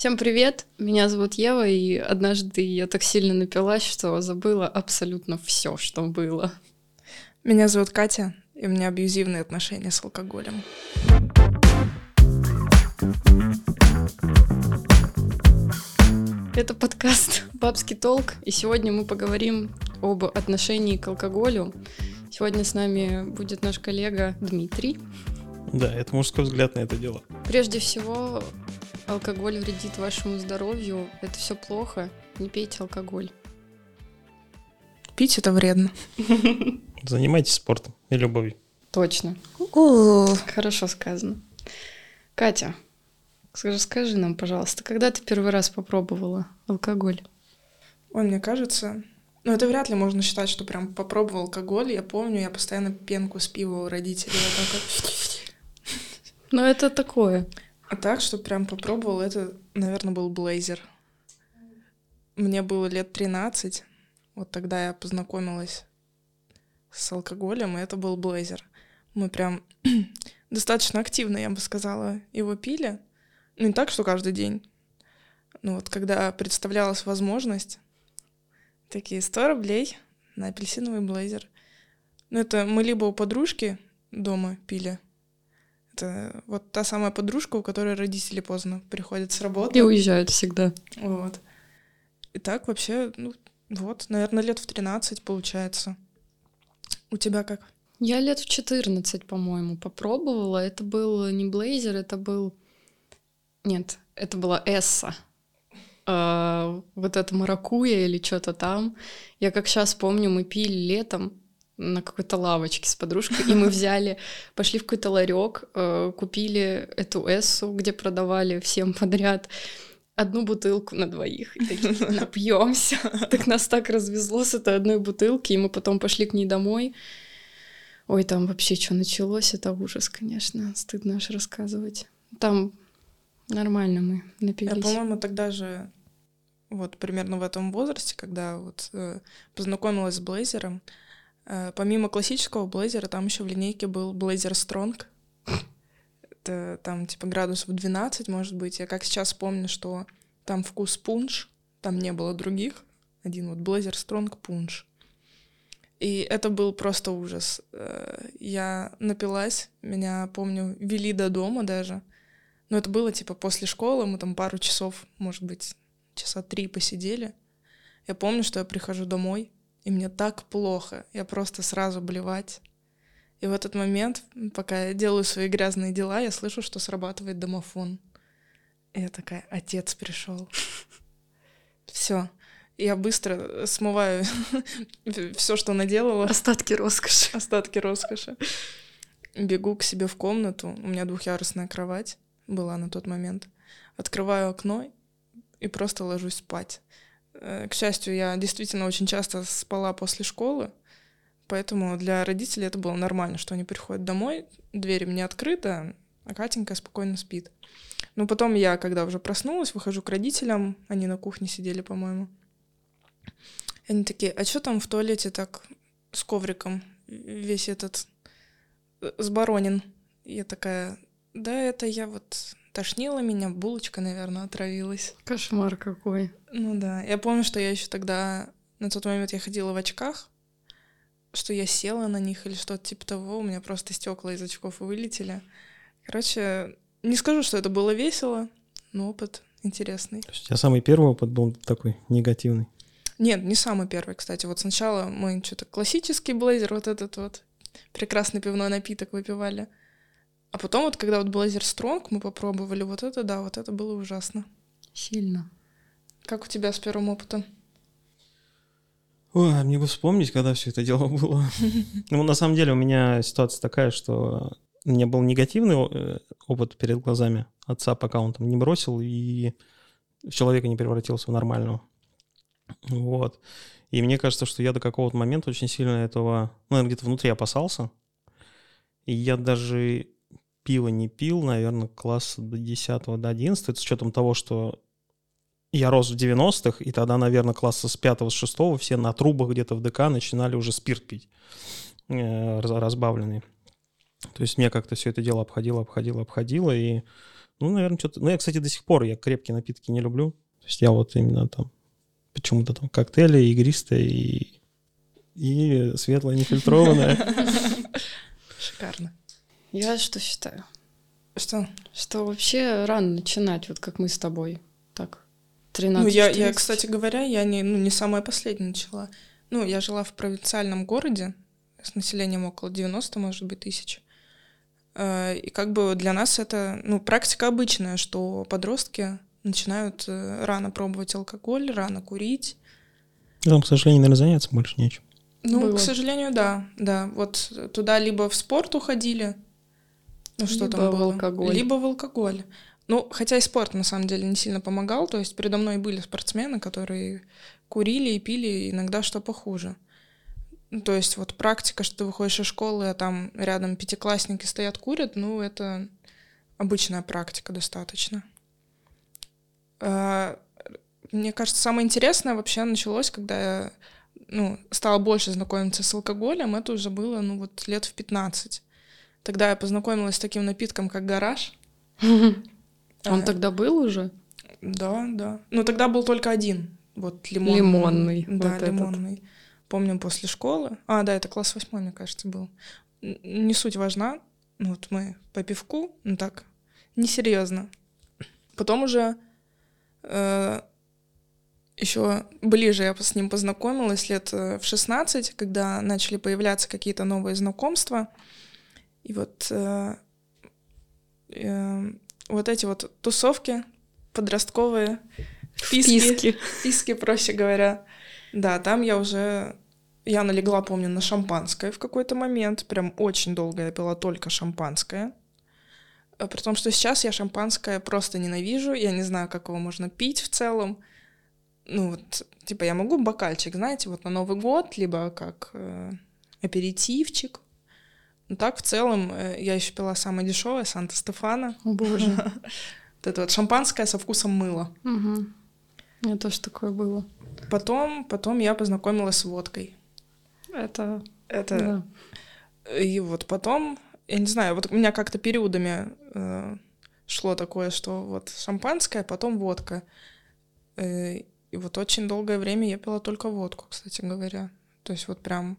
Всем привет, меня зовут Ева, и однажды я так сильно напилась, что забыла абсолютно все, что было. Меня зовут Катя, и у меня абьюзивные отношения с алкоголем. Это подкаст «Бабский толк», и сегодня мы поговорим об отношении к алкоголю. Сегодня с нами будет наш коллега Дмитрий. Да, это мужской взгляд на это дело. Прежде всего, алкоголь вредит вашему здоровью. Это все плохо. Не пейте алкоголь. Пить это вредно. Занимайтесь спортом и любовью. Точно. Хорошо сказано. Катя, скажи, скажи нам, пожалуйста, когда ты первый раз попробовала алкоголь? Ой, мне кажется, ну это вряд ли можно считать, что прям попробовал алкоголь. Я помню, я постоянно пенку с пива у родителей. Ну это такое. А так, что прям попробовал, это, наверное, был блейзер. Мне было лет 13. Вот тогда я познакомилась с алкоголем, и это был блейзер. Мы прям достаточно активно, я бы сказала, его пили. Ну, не так, что каждый день. Ну вот, когда представлялась возможность, такие 100 рублей на апельсиновый блейзер. Ну, это мы либо у подружки дома пили, это вот та самая подружка, у которой родители поздно приходят с работы. И уезжают всегда. Вот. И так вообще, ну, вот, наверное, лет в 13 получается. У тебя как? Я лет в 14, по-моему, попробовала. Это был не блейзер, это был... Нет, это была Эсса. А, вот это маракуя или что-то там. Я как сейчас помню, мы пили летом на какой-то лавочке с подружкой, и мы взяли, пошли в какой-то ларек, э, купили эту Эссу, где продавали всем подряд одну бутылку на двоих. И такие, напьемся. Так нас так развезло с этой одной бутылки, и мы потом пошли к ней домой. Ой, там вообще что началось, это ужас, конечно. Стыдно аж рассказывать. Там нормально мы напились. Я, по-моему, тогда же вот примерно в этом возрасте, когда вот э, познакомилась с блейзером, помимо классического блейзера, там еще в линейке был блейзер Стронг. Это там типа градусов 12, может быть. Я как сейчас помню, что там вкус пунш, там не было других. Один вот блейзер Стронг пунш. И это был просто ужас. Э, я напилась, меня, помню, вели до дома даже. Но это было типа после школы, мы там пару часов, может быть, часа три посидели. Я помню, что я прихожу домой, и мне так плохо, я просто сразу блевать. И в этот момент, пока я делаю свои грязные дела, я слышу, что срабатывает домофон. И я такая, отец пришел. Все я быстро смываю все, что наделала. Остатки роскоши. Остатки роскоши. Бегу к себе в комнату. У меня двухъярусная кровать была на тот момент. Открываю окно и просто ложусь спать. Э, к счастью, я действительно очень часто спала после школы, поэтому для родителей это было нормально, что они приходят домой, дверь мне открыта, а Катенька спокойно спит. Но потом я, когда уже проснулась, выхожу к родителям, они на кухне сидели, по-моему, они такие, а что там в туалете так с ковриком весь этот э, с баронин? Я такая, да, это я вот тошнила меня, булочка, наверное, отравилась. Кошмар какой. Ну да, я помню, что я еще тогда, на тот момент я ходила в очках, что я села на них или что-то типа того, у меня просто стекла из очков вылетели. Короче, не скажу, что это было весело, но опыт интересный. У тебя самый первый опыт был такой негативный? Нет, не самый первый, кстати. Вот сначала мы что-то классический блейзер, вот этот вот прекрасный пивной напиток выпивали. А потом вот, когда вот блейзер Стронг мы попробовали, вот это, да, вот это было ужасно. Сильно. Как у тебя с первым опытом? Ой, мне бы вспомнить, когда все это дело было. Ну, на самом деле, у меня ситуация такая, что у меня был негативный э, опыт перед глазами отца, пока он там не бросил и человека не превратился в нормального. Вот. И мне кажется, что я до какого-то момента очень сильно этого, ну, наверное, где-то внутри опасался. И я даже пиво не пил, наверное, класса до 10 до 11, это с учетом того, что я рос в 90-х, и тогда, наверное, класса с 5 с 6 все на трубах где-то в ДК начинали уже спирт пить, э, разбавленный. То есть мне как-то все это дело обходило, обходило, обходило, и Ну, наверное, что-то... Ну, я, кстати, до сих пор я крепкие напитки не люблю. То есть я вот именно там почему-то там коктейли, игристые и, и светлое нефильтрованное. Шикарно. Я что считаю? Что? Что вообще рано начинать, вот как мы с тобой. Так, 13 Ну, я, я, кстати говоря, я не, ну, не самая последняя начала. Ну, я жила в провинциальном городе с населением около 90, может быть, тысяч. Э, И как бы для нас это, ну, практика обычная, что подростки начинают э, рано пробовать алкоголь, рано курить. Там, к сожалению, наверное, заняться больше нечем. Ну, Было. к сожалению, да, да. Вот туда либо в спорт уходили, ну что Либо там в было? алкоголь. Либо в алкоголь. Ну, хотя и спорт на самом деле не сильно помогал, то есть передо мной были спортсмены, которые курили и пили иногда что похуже. Ну, То есть вот практика, что ты выходишь из школы, а там рядом пятиклассники стоят, курят, ну, это обычная практика достаточно. А, Мне кажется, самое интересное вообще началось, когда я ну, стала больше знакомиться с алкоголем. Это уже было, ну, вот лет в 15. Тогда я познакомилась с таким напитком, как гараж. Он А, тогда был уже? Да, да. Но тогда был только один. Вот лимон. Лимонный, Да, вот этот. лимонный. Помню, после школы. А, да, это класс восьмой, мне кажется, был. Не суть важна. Ну, Вот мы по пивку, ну так, несерьезно. Потом уже еще ближе я с ним познакомилась лет э, в 16, когда начали появляться какие-то новые знакомства. И вот, э, э, вот эти вот тусовки подростковые, вписки, Списки. вписки, проще говоря. Да, там я уже... Я налегла, помню, на шампанское в какой-то момент. Прям очень долго я пила только шампанское. А При том, что сейчас я шампанское просто ненавижу. Я не знаю, как его можно пить в целом. Ну вот, типа, я могу бокальчик, знаете, вот на Новый год, либо как э, аперитивчик. Ну так, в целом, э, я еще пила самое дешевое, Санта-Стефана. О боже. Вот это вот шампанское со вкусом мыла. Мгм. У меня тоже такое было. Потом, потом я познакомилась с водкой. Это... Это да. И вот потом, я не знаю, вот у меня как-то периодами э, шло такое, что вот шампанское, потом водка. Э, и вот очень долгое время я пила только водку, кстати говоря. То есть вот прям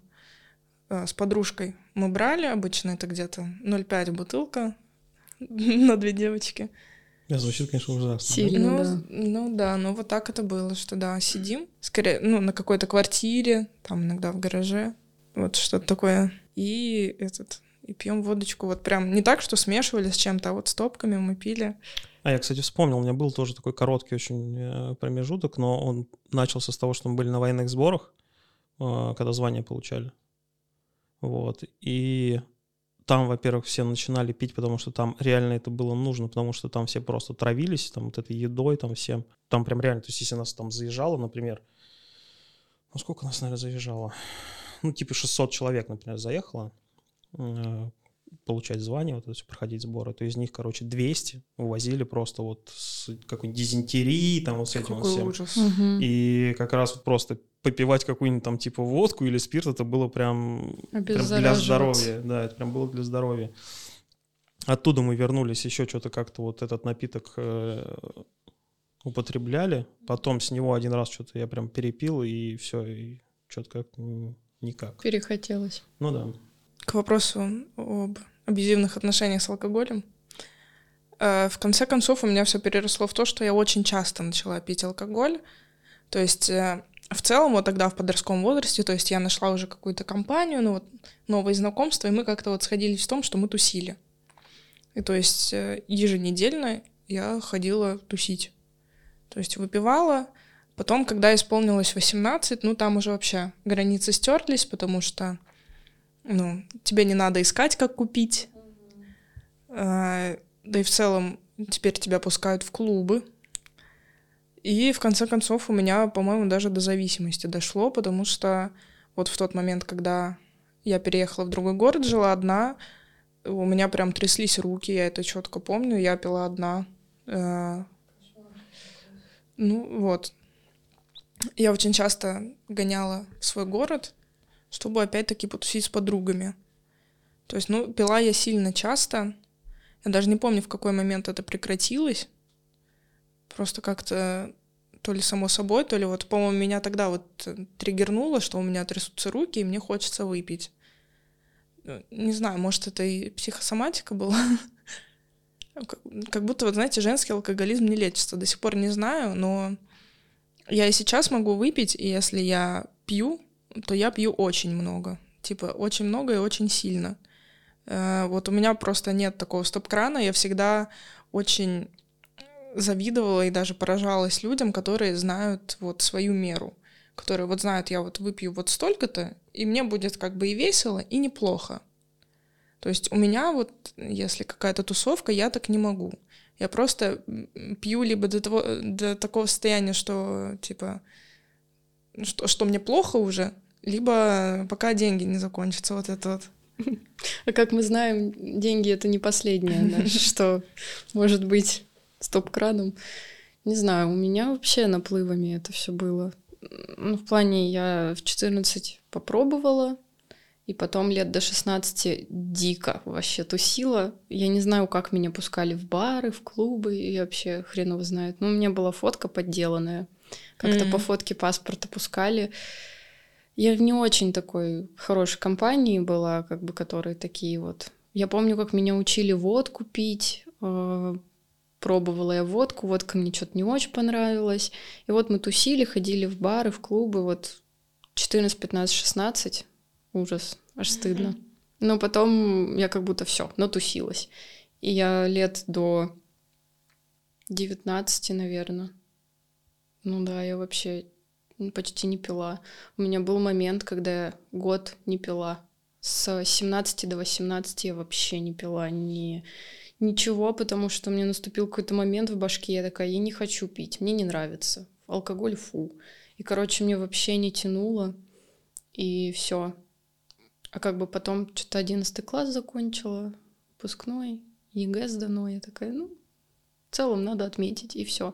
с подружкой мы брали, обычно это где-то 0,5 бутылка на две девочки. Да, звучит, конечно, ужасно. да? Сильно. Ну, да. ну да, ну вот так это было, что да, сидим, скорее, ну, на какой-то квартире, там иногда в гараже, вот что-то такое. И этот, и пьем водочку. Вот прям не так, что смешивали с чем-то, а вот с топками мы пили. А я, кстати, вспомнил, у меня был тоже такой короткий очень э, промежуток, но он начался с того, что мы были на военных сборах, э, когда звание получали. Вот. И там, во-первых, все начинали пить, потому что там реально это было нужно, потому что там все просто травились, там вот этой едой, там всем. Там прям реально, то есть если нас там заезжало, например, ну сколько нас, наверное, заезжало? Ну, типа 600 человек, например, заехало э, получать звание, вот это все, проходить сборы, то из них, короче, 200 увозили просто вот с какой-нибудь дизентерией, там вот с этим вот всем. ужас. Мгм. И как раз вот просто попивать какую-нибудь там типа водку или спирт, это было прям, прям для здоровья. Да, это прям было для здоровья. Оттуда мы вернулись, еще что-то как-то вот этот напиток э, употребляли. Потом с него один раз что-то я прям перепил, и все, и что-то как никак. Перехотелось. Ну да. К вопросу об абьюзивных отношениях с алкоголем. Э, В конце концов, у меня все переросло в то, что я очень часто начала пить алкоголь. То есть э, в целом, вот тогда в подростковом возрасте, то есть я нашла уже какую-то компанию, ну вот новые знакомства, и мы как-то вот сходились в том, что мы тусили. И то есть э, еженедельно я ходила тусить. То есть выпивала. Потом, когда исполнилось 18, ну там уже вообще границы стерлись, потому что ну, тебе не надо искать, как купить. А, да и в целом теперь тебя пускают в клубы. И в конце концов у меня, по-моему, даже до зависимости дошло, потому что вот в тот момент, когда я переехала в другой город, жила одна, у меня прям тряслись руки, я это четко помню, я пила одна. Э, Ну вот. Я очень часто гоняла в свой город, чтобы опять-таки потусить с подругами. То есть, ну, пила я сильно часто. Я даже не помню, в какой момент это прекратилось. Просто как-то то ли само собой, то ли вот, по-моему, меня тогда вот триггернуло, что у меня трясутся руки, и мне хочется выпить. Ну, не знаю, может, это и психосоматика была. Как будто, вот, знаете, женский алкоголизм не лечится. До сих пор не знаю, но я и сейчас могу выпить, и если я пью, то я пью очень много. Типа, очень много и очень сильно. Э, вот у меня просто нет такого стоп-крана. Я всегда очень завидовала и даже поражалась людям, которые знают вот свою меру, которые вот знают, я вот выпью вот столько-то, и мне будет как бы и весело, и неплохо. То есть у меня вот, если какая-то тусовка, я так не могу. Я просто пью либо до, того, до такого состояния, что типа, что, что мне плохо уже, либо пока деньги не закончатся, вот это вот. А как мы знаем, деньги это не последнее, что может быть стоп-краном. Не знаю, у меня вообще наплывами это все было. Ну, в плане я в 14 попробовала, и потом лет до 16 дико вообще тусила. Я не знаю, как меня пускали в бары, в клубы, и вообще хрен его знает. Ну, у меня была фотка подделанная. Как-то mm-hmm. по фотке паспорта пускали. Я в не очень такой хорошей компании была, как бы, которые такие вот. Я помню, как меня учили водку пить, э, пробовала я водку, водка мне что-то не очень понравилась. И вот мы тусили, ходили в бары, в клубы, вот 14, 15, 16, ужас, аж стыдно. Но потом я как будто все, натусилась. И я лет до 19, наверное. Ну да, я вообще почти не пила. У меня был момент, когда я год не пила. С 17 до 18 я вообще не пила, не ничего, потому что мне наступил какой-то момент в башке, я такая, я не хочу пить, мне не нравится. Алкоголь фу. И, короче, мне вообще не тянуло. И все. А как бы потом что-то одиннадцатый класс закончила, выпускной, ЕГЭ сдано, я такая, ну, в целом надо отметить, и все.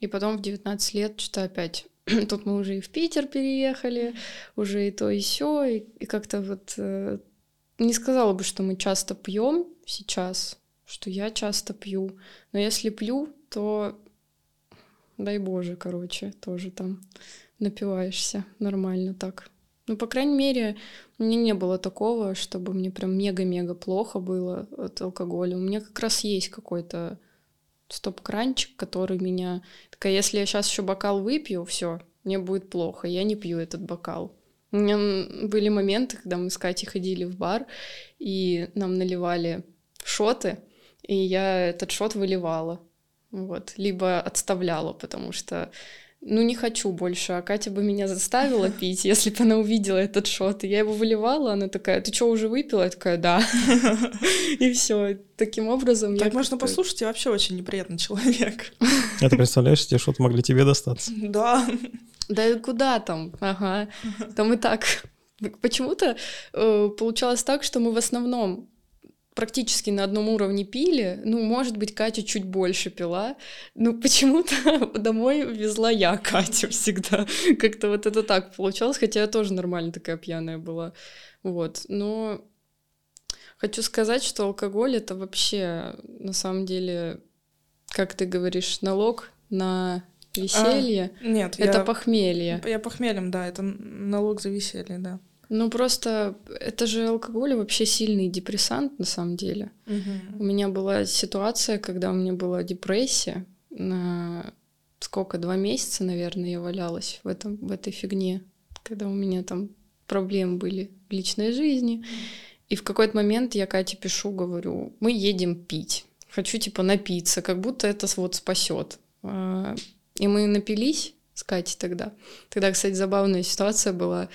И потом в 19 лет что-то опять тут мы уже и в Питер переехали, уже и то, и все, и, и как-то вот э, не сказала бы, что мы часто пьем сейчас, что я часто пью. Но если пью, то дай боже, короче, тоже там напиваешься нормально так. Ну, по крайней мере, мне не было такого, чтобы мне прям мега-мега плохо было от алкоголя. У меня как раз есть какой-то стоп-кранчик, который меня... Такая, если я сейчас еще бокал выпью, все, мне будет плохо, я не пью этот бокал. У меня были моменты, когда мы с Катей ходили в бар, и нам наливали шоты, и я этот шот выливала, вот, либо отставляла, потому что ну, не хочу больше, а Катя бы меня заставила пить, если бы она увидела этот шот. И я его выливала, она такая, ты что, уже выпила? Я такая, да. И все. Таким образом Так можно послушать, я вообще очень неприятный человек. Это представляешь, те шоты могли тебе достаться? Да. Да куда там? Ага. Там и так. Почему-то э, получалось так, что мы в основном практически на одном уровне пили. Ну, может быть, Катя чуть больше пила. Ну, почему-то домой везла я Катю всегда. Как-то вот это так получалось, хотя я тоже нормально такая пьяная была. Вот. Но хочу сказать, что алкоголь это вообще на самом деле, как ты говоришь, налог на веселье. А, нет, это я, похмелье. Я похмелем, да, это налог за веселье, да. Ну просто это же алкоголь вообще сильный депрессант на самом деле. Угу. У меня была ситуация, когда у меня была депрессия на сколько два месяца, наверное, я валялась в этом в этой фигне, когда у меня там проблемы были в личной жизни. И в какой-то момент я Кате пишу, говорю, мы едем пить. Хочу типа напиться, как будто это вот спасет. А, и мы напились с Катей тогда. Тогда, кстати, забавная ситуация была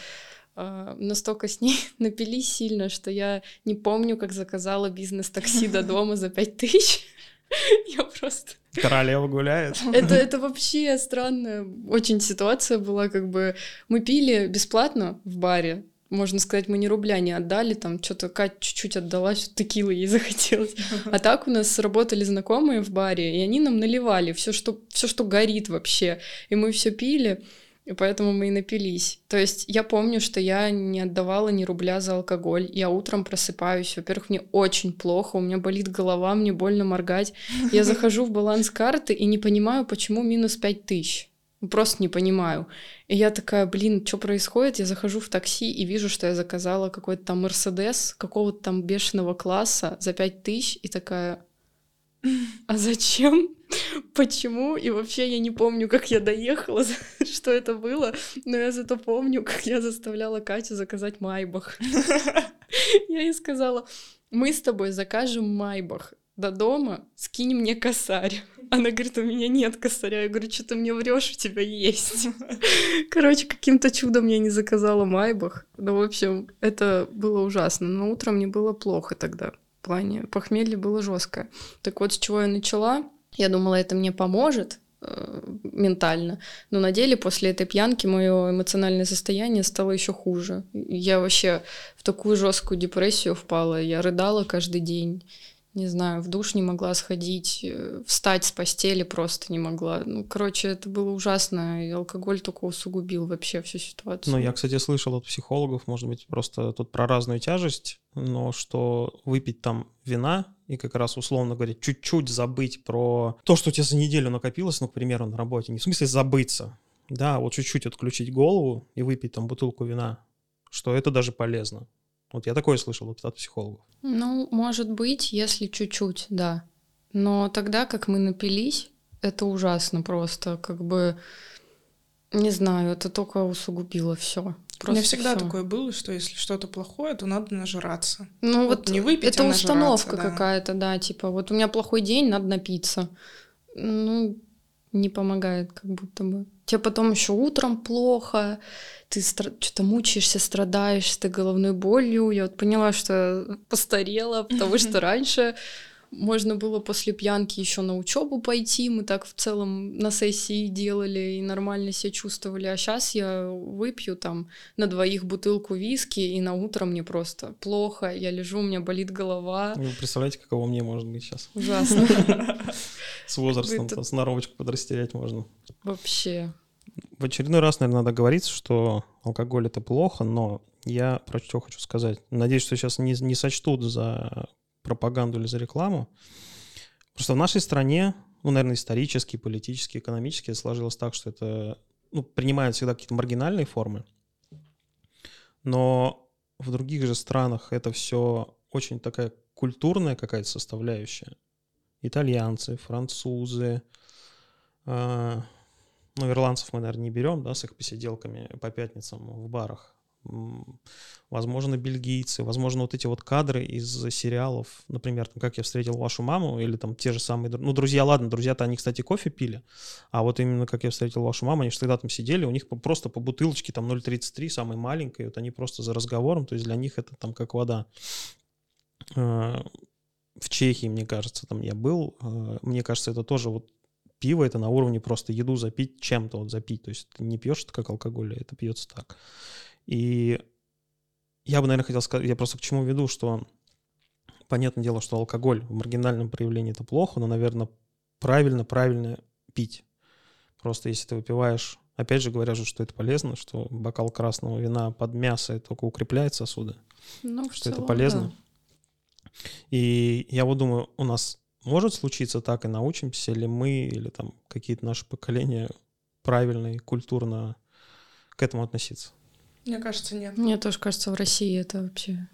настолько с ней напились сильно, что я не помню, как заказала бизнес-такси до дома за пять тысяч. Я просто... Королева гуляет. Это, это вообще странная очень ситуация была, как бы мы пили бесплатно в баре, можно сказать, мы ни рубля не отдали, там что-то Катя чуть-чуть отдала, что текилы ей захотелось. А так у нас работали знакомые в баре, и они нам наливали все, что, все, что горит вообще. И мы все пили. И поэтому мы и напились. То есть я помню, что я не отдавала ни рубля за алкоголь. Я утром просыпаюсь. Во-первых, мне очень плохо, у меня болит голова, мне больно моргать. Я захожу в баланс карты и не понимаю, почему минус пять тысяч. Ну, просто не понимаю. И я такая, блин, что происходит? Я захожу в такси и вижу, что я заказала какой-то там Мерседес какого-то там бешеного класса за пять тысяч. И такая, а зачем? Почему? И вообще я не помню, как я доехала, что это было, но я зато помню, как я заставляла Катю заказать Майбах. Я ей сказала, мы с тобой закажем Майбах до дома, скинь мне косарь. Она говорит, у меня нет косаря. Я говорю, что ты мне врешь, у тебя есть. Короче, каким-то чудом я не заказала Майбах. Ну, в общем, это было ужасно. Но утром мне было плохо тогда. В плане похмелье было жесткое. Так вот, с чего я начала? Я думала, это мне поможет э, ментально, но на деле после этой пьянки мое эмоциональное состояние стало еще хуже. Я вообще в такую жесткую депрессию впала, я рыдала каждый день не знаю, в душ не могла сходить, э, встать с постели просто не могла. Ну, короче, это было ужасно, и алкоголь только усугубил вообще всю ситуацию. Ну, я, кстати, слышал от психологов, может быть, просто тут про разную тяжесть, но что выпить там вина и как раз, условно говоря, чуть-чуть забыть про то, что у тебя за неделю накопилось, ну, к примеру, на работе, не в смысле забыться, да, а вот чуть-чуть отключить голову и выпить там бутылку вина, что это даже полезно. Вот я такое слышал от, от психологов. Ну, может быть, если чуть-чуть, да. Но тогда, как мы напились, это ужасно просто, как бы, не знаю, это только усугубило все. У меня всегда всё. такое было, что если что-то плохое, то надо нажраться. Ну вот, вот не выпить, это а установка да. какая-то, да, типа вот у меня плохой день, надо напиться. Ну, не помогает как будто бы. Тебе потом еще утром плохо, ты стра- что-то мучаешься, страдаешь с этой головной болью. Я вот поняла, что постарела, потому что раньше можно было после пьянки еще на учебу пойти. Мы так в целом на сессии делали и нормально себя чувствовали. А сейчас я выпью там на двоих бутылку виски, и на утро мне просто плохо. Я лежу, у меня болит голова. Вы представляете, каково мне может быть сейчас? Ужасно. С возрастом, сноровочку подрастерять можно. Вообще в очередной раз, наверное, надо говорить, что алкоголь это плохо, но я про что хочу сказать. Надеюсь, что сейчас не, не сочтут за пропаганду или за рекламу. Просто в нашей стране, ну, наверное, исторически, политически, экономически сложилось так, что это ну, принимает всегда какие-то маргинальные формы. Но в других же странах это все очень такая культурная какая-то составляющая. Итальянцы, французы, а, ну, ирландцев мы, наверное, не берем, да, с их посиделками по пятницам в барах. Возможно, бельгийцы, возможно, вот эти вот кадры из сериалов, например, там, «Как я встретил вашу маму», или там те же самые, ну, друзья, ладно, друзья-то, они, кстати, кофе пили, а вот именно «Как я встретил вашу маму», они же всегда там сидели, у них просто по бутылочке там 0,33, самой маленькой, вот они просто за разговором, то есть для них это там как вода. А, в Чехии, мне кажется, там я был, а, мне кажется, это тоже вот пиво это на уровне просто еду запить чем-то, вот запить. То есть ты не пьешь это как алкоголь, а это пьется так. И я бы, наверное, хотел сказать, я просто к чему веду, что понятное дело, что алкоголь в маргинальном проявлении это плохо, но, наверное, правильно, правильно пить. Просто если ты выпиваешь, опять же говорят же, что это полезно, что бокал красного вина под мясо только укрепляет сосуды, ну, что целом, это полезно. Да. И я вот думаю, у нас может случиться так, и научимся ли мы или там какие-то наши поколения правильно и культурно к этому относиться? Мне кажется, нет. Мне тоже кажется, в России это вообще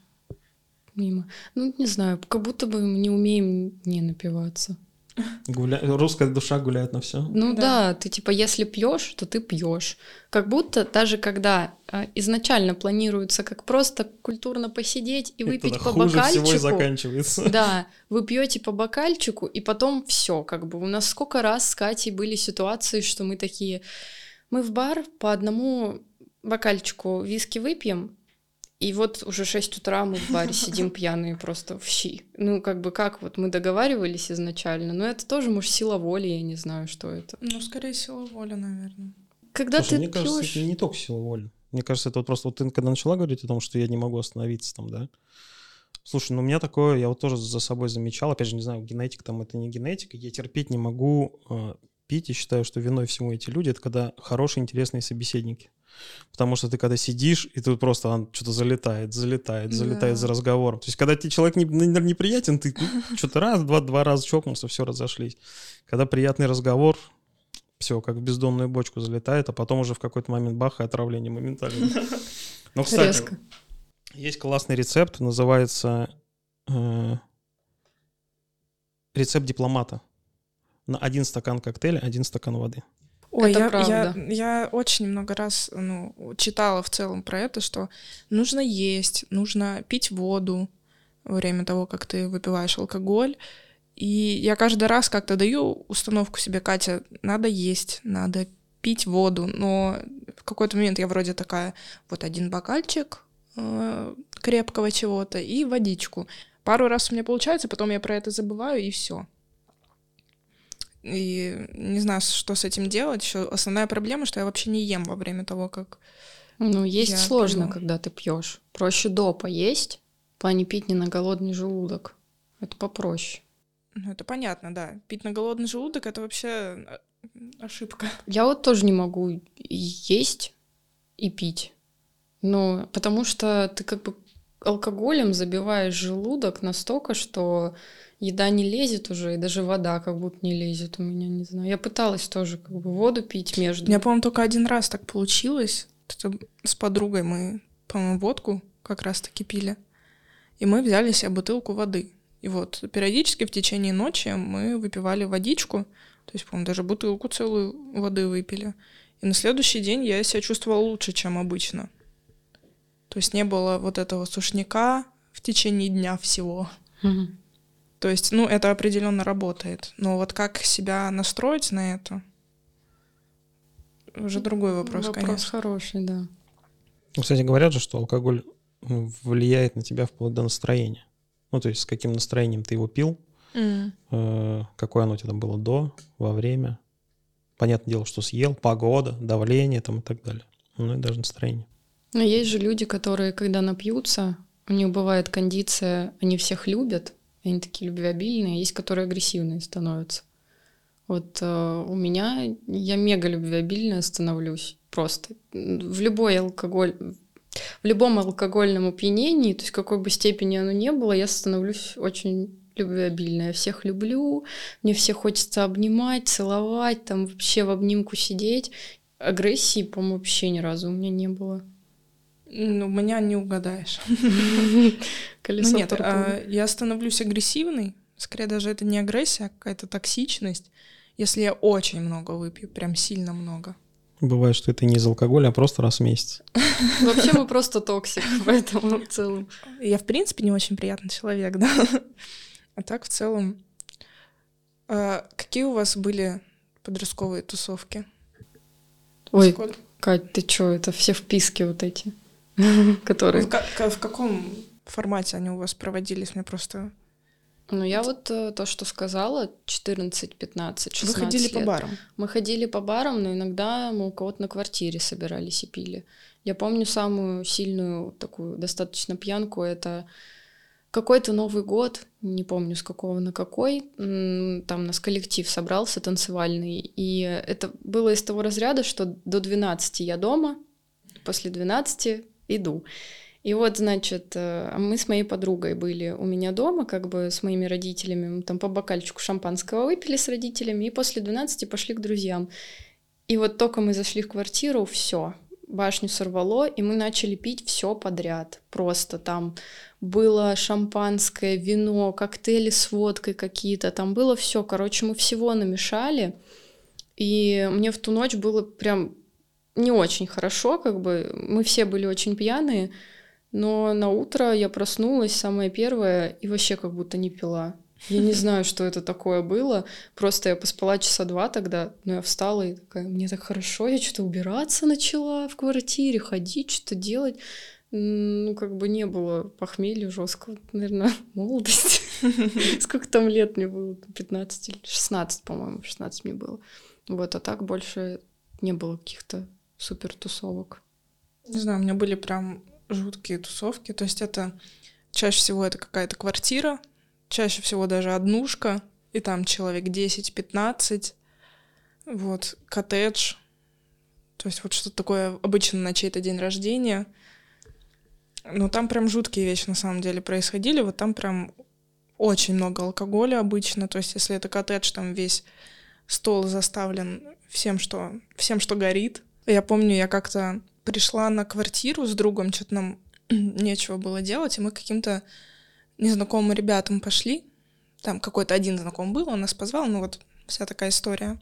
мимо. Ну, не знаю, как будто бы мы не умеем не напиваться. Гуля... Русская душа гуляет на все. Ну да. да, ты типа, если пьешь, то ты пьешь. Как будто даже когда а, изначально планируется как просто культурно посидеть и выпить Это по хуже бокальчику. Всего и заканчивается. Да, вы пьете по бокальчику, и потом все, как бы. У нас сколько раз с Катей были ситуации, что мы такие, мы в бар по одному бокальчику виски выпьем, и вот уже 6 утра мы в баре сидим пьяные просто в щи. Ну, как бы как вот мы договаривались изначально, но это тоже, может, сила воли, я не знаю, что это. Ну, скорее сила воли, наверное. Когда Слушай, ты мне пьешь... кажется, это не только сила воли. Мне кажется, это вот просто вот ты когда начала говорить о том, что я не могу остановиться там, да? Слушай, ну у меня такое, я вот тоже за собой замечал, опять же, не знаю, генетика там это не генетика, я терпеть не могу э, пить, и считаю, что виной всему эти люди, это когда хорошие, интересные собеседники. Потому что ты когда сидишь, и тут просто он что-то залетает, залетает, залетает Да. за разговором. То есть, когда тебе человек не- не- неприятен, ты что-то раз, два, два раза чокнулся, все, разошлись. Когда приятный разговор, все, как в бездонную бочку залетает, а потом уже в какой-то момент бах, и отравление моментально. Ну, кстати, Резко. есть классный рецепт, называется э, рецепт дипломата. На один стакан коктейля, один стакан воды. Ой, Это я, правда. я, я очень много раз ну, читала в целом про это, что нужно есть, нужно пить воду во время того, как ты выпиваешь алкоголь. И я каждый раз как-то даю установку себе, Катя, надо есть, надо пить воду, но в какой-то момент я вроде такая, вот один бокальчик э, крепкого чего-то и водичку. Пару раз у меня получается, потом я про это забываю, и все. И не знаю, что с этим делать. Еще основная проблема, что я вообще не ем во время того, как... Ну, есть Я сложно, пью. когда ты пьешь. Проще до поесть, в плане пить не на голодный желудок. Это попроще. Ну, это понятно, да. Пить на голодный желудок — это вообще э, ошибка. Я вот тоже не могу есть и пить. Ну, потому что ты как бы алкоголем забиваешь желудок настолько, что еда не лезет уже, и даже вода как будто не лезет у меня, не знаю. Я пыталась тоже как бы воду пить У между. меня, по-моему, только один раз так получилось. Это с подругой мы, по-моему, водку как раз-таки пили. И мы взяли себе бутылку воды. И вот периодически в течение ночи мы выпивали водичку. То есть, по-моему, даже бутылку целую воды выпили. И на следующий день я себя чувствовала лучше, чем обычно. То есть не было вот этого сушняка в течение дня всего. Мгм. То есть, ну, это определенно работает. Но вот как себя настроить на это, уже другой вопрос, Вопрос конечно. хороший, да. Ну, Кстати, говорят же, что алкоголь влияет на тебя вплоть до настроения. Ну, то есть, с каким настроением ты его пил, М. э, какое оно у тебя там было до, во время. Понятное дело, что съел, погода, давление там и так далее. Ну и даже настроение. Но есть же люди, которые, когда напьются, у них бывает кондиция, они всех любят, они такие любвеобильные, есть, которые агрессивные становятся. Вот э, у меня я мега любвеобильная становлюсь просто. В любой алкоголь, в любом алкогольном опьянении, то есть какой бы степени оно ни было, я становлюсь очень любвеобильная. Я всех люблю, мне всех хочется обнимать, целовать, там вообще в обнимку сидеть. Агрессии, по-моему, вообще ни разу у меня не было. Ну, меня не угадаешь. Колесо Ну нет, а, я становлюсь агрессивной. Скорее даже это не агрессия, а какая-то токсичность. Если я очень много выпью, прям сильно много. Бывает, что это не из алкоголя, а просто раз в месяц. Вообще мы просто toxic, поэтому в целом. Я, в принципе, не очень приятный человек, да. А так, в целом... а, Какие у вас были подростковые тусовки? Ой, Сколько- Кать, ты чё, это все вписки вот эти, которые... В, ка- ка- в каком формате они у вас проводились? Мне просто... Ну, я вот э, то, что сказала, 14, 15, 16 Вы ходили по лет. барам? Мы ходили по барам, но иногда мы у кого-то на квартире собирались и пили. Я помню самую сильную такую достаточно пьянку, это какой-то Новый год, не помню с какого на какой, там нас коллектив собрался танцевальный, и это было из того разряда, что до 12 я дома, после 12 иду. И вот, значит, э, мы с моей подругой были у меня дома, как бы с моими родителями, мы там по бокальчику шампанского выпили с родителями, и после 12 пошли к друзьям. И вот только мы зашли в квартиру, все, башню сорвало, и мы начали пить все подряд. Просто там было шампанское, вино, коктейли с водкой какие-то, там было все. Короче, мы всего намешали, и мне в ту ночь было прям не очень хорошо, как бы мы все были очень пьяные, но на утро я проснулась, самое первое, и вообще как будто не пила. Я не знаю, что это такое было. Просто я поспала часа два тогда, но я встала и такая, мне так хорошо, я что-то убираться начала в квартире, ходить, что-то делать. Ну, как бы не было похмелья жесткого, наверное, молодость. Сколько там лет мне было? 15 или 16, по-моему, 16 мне было. Вот, а так больше не было каких-то супер тусовок. Не знаю, у меня были прям жуткие тусовки. То есть это чаще всего это какая-то квартира, чаще всего даже однушка, и там человек 10-15. вот, коттедж, то есть вот что-то такое обычно на чей-то день рождения. Но там прям жуткие вещи на самом деле происходили, вот там прям очень много алкоголя обычно, то есть если это коттедж, там весь стол заставлен всем, что, всем, что горит. Я помню, я как-то пришла на квартиру с другом, что-то нам нечего было делать, и мы каким-то незнакомым ребятам пошли. Там какой-то один знакомый был, он нас позвал, ну вот вся такая история.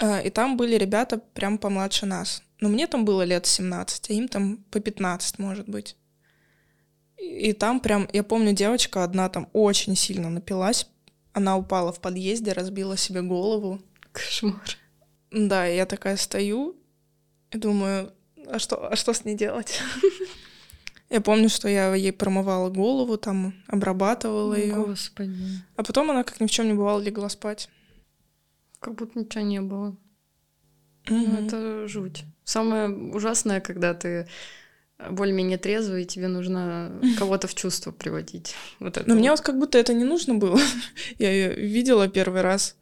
Э, и там были ребята прям помладше нас. Но мне там было лет 17, а им там по 15, может быть. И там прям, я помню, девочка одна там очень сильно напилась. Она упала в подъезде, разбила себе голову. Кошмар. Да, я такая стою и думаю, а что, а что с ней делать? Я помню, что я ей промывала голову, там обрабатывала ее. Господи. А потом она, как ни в чем не бывало, легла спать. Как будто ничего не было. Ну, это жуть. Самое ужасное, когда ты более-менее трезвый, и тебе нужно кого-то в чувство приводить. Вот это Но вот. мне вот как будто это не нужно было. я ее видела первый раз.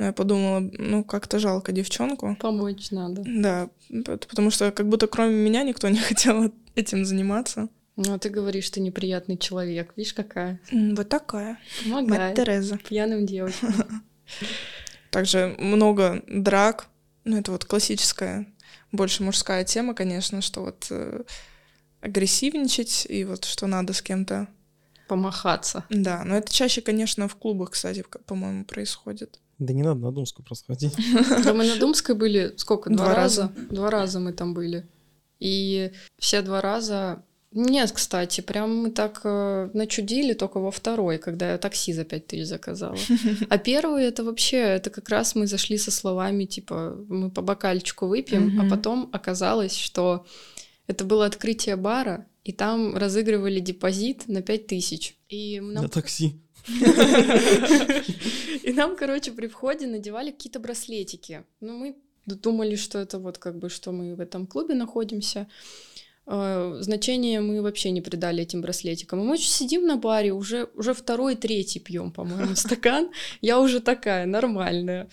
Но я подумала, ну, как-то жалко девчонку. Помочь надо. Да, пот- потому что как будто кроме меня никто не хотел этим заниматься. Ну, а ты говоришь, ты неприятный человек. Видишь, какая? Вот такая. Мать Помогает Тереза. пьяным девочкам. Также много драк. Ну, это вот классическая, больше мужская тема, конечно, что вот э, агрессивничать и вот что надо с кем-то. Помахаться. Да, но это чаще, конечно, в клубах, кстати, по-моему, происходит. Да не надо на Думскую просто ходить. Да мы на Думской были сколько? Два, Два раза? Два раза мы там были. И все два раза... Нет, кстати, прям мы так э, начудили только во второй, когда я такси за пять тысяч заказала. А первый это вообще, это как раз мы зашли со словами, типа, мы по бокальчику выпьем, а потом оказалось, что это было открытие бара, и там разыгрывали депозит на пять тысяч. И нам На такси. и нам, короче, при входе надевали какие-то браслетики. Ну, мы думали, что это вот как бы, что мы в этом клубе находимся. Э, Значения мы вообще не придали этим браслетикам. И мы сидим на баре, уже, уже второй, третий пьем, по-моему, стакан. Я уже такая, нормальная.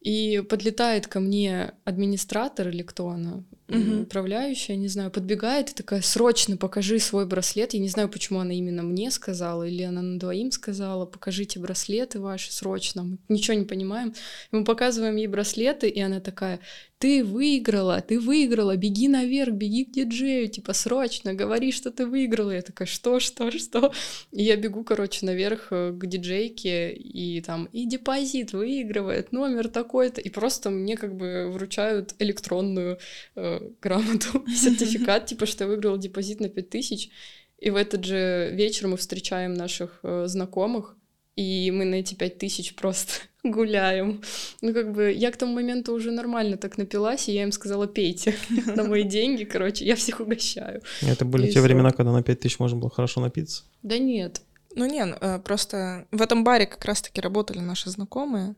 И подлетает ко мне администратор или кто она, Мгм. управляющая, не знаю, подбегает и такая, срочно покажи свой браслет. Я не знаю, почему она именно мне сказала, или она на двоим сказала, покажите браслеты ваши срочно. Мы ничего не понимаем. И мы показываем ей браслеты, и она такая, ты выиграла, ты выиграла, беги наверх, беги к диджею, типа, срочно, говори, что ты выиграла. Я такая, что, что, что? И я бегу, короче, наверх э, к диджейке, и там, и депозит выигрывает, номер такой-то, и просто мне как бы вручают электронную э, грамоту, сертификат, типа, что я выиграла депозит на 5000, и в этот же вечер мы встречаем наших э, знакомых, и мы на эти пять тысяч просто гуляем. Ну, как бы, я к тому моменту уже нормально так напилась, и я им сказала, пейте на мои деньги, короче, я всех угощаю. Это были И те всё. времена, когда на 5000 можно было хорошо напиться. Да нет, Ну не, ну, э, просто в этом баре как раз-таки работали наши знакомые,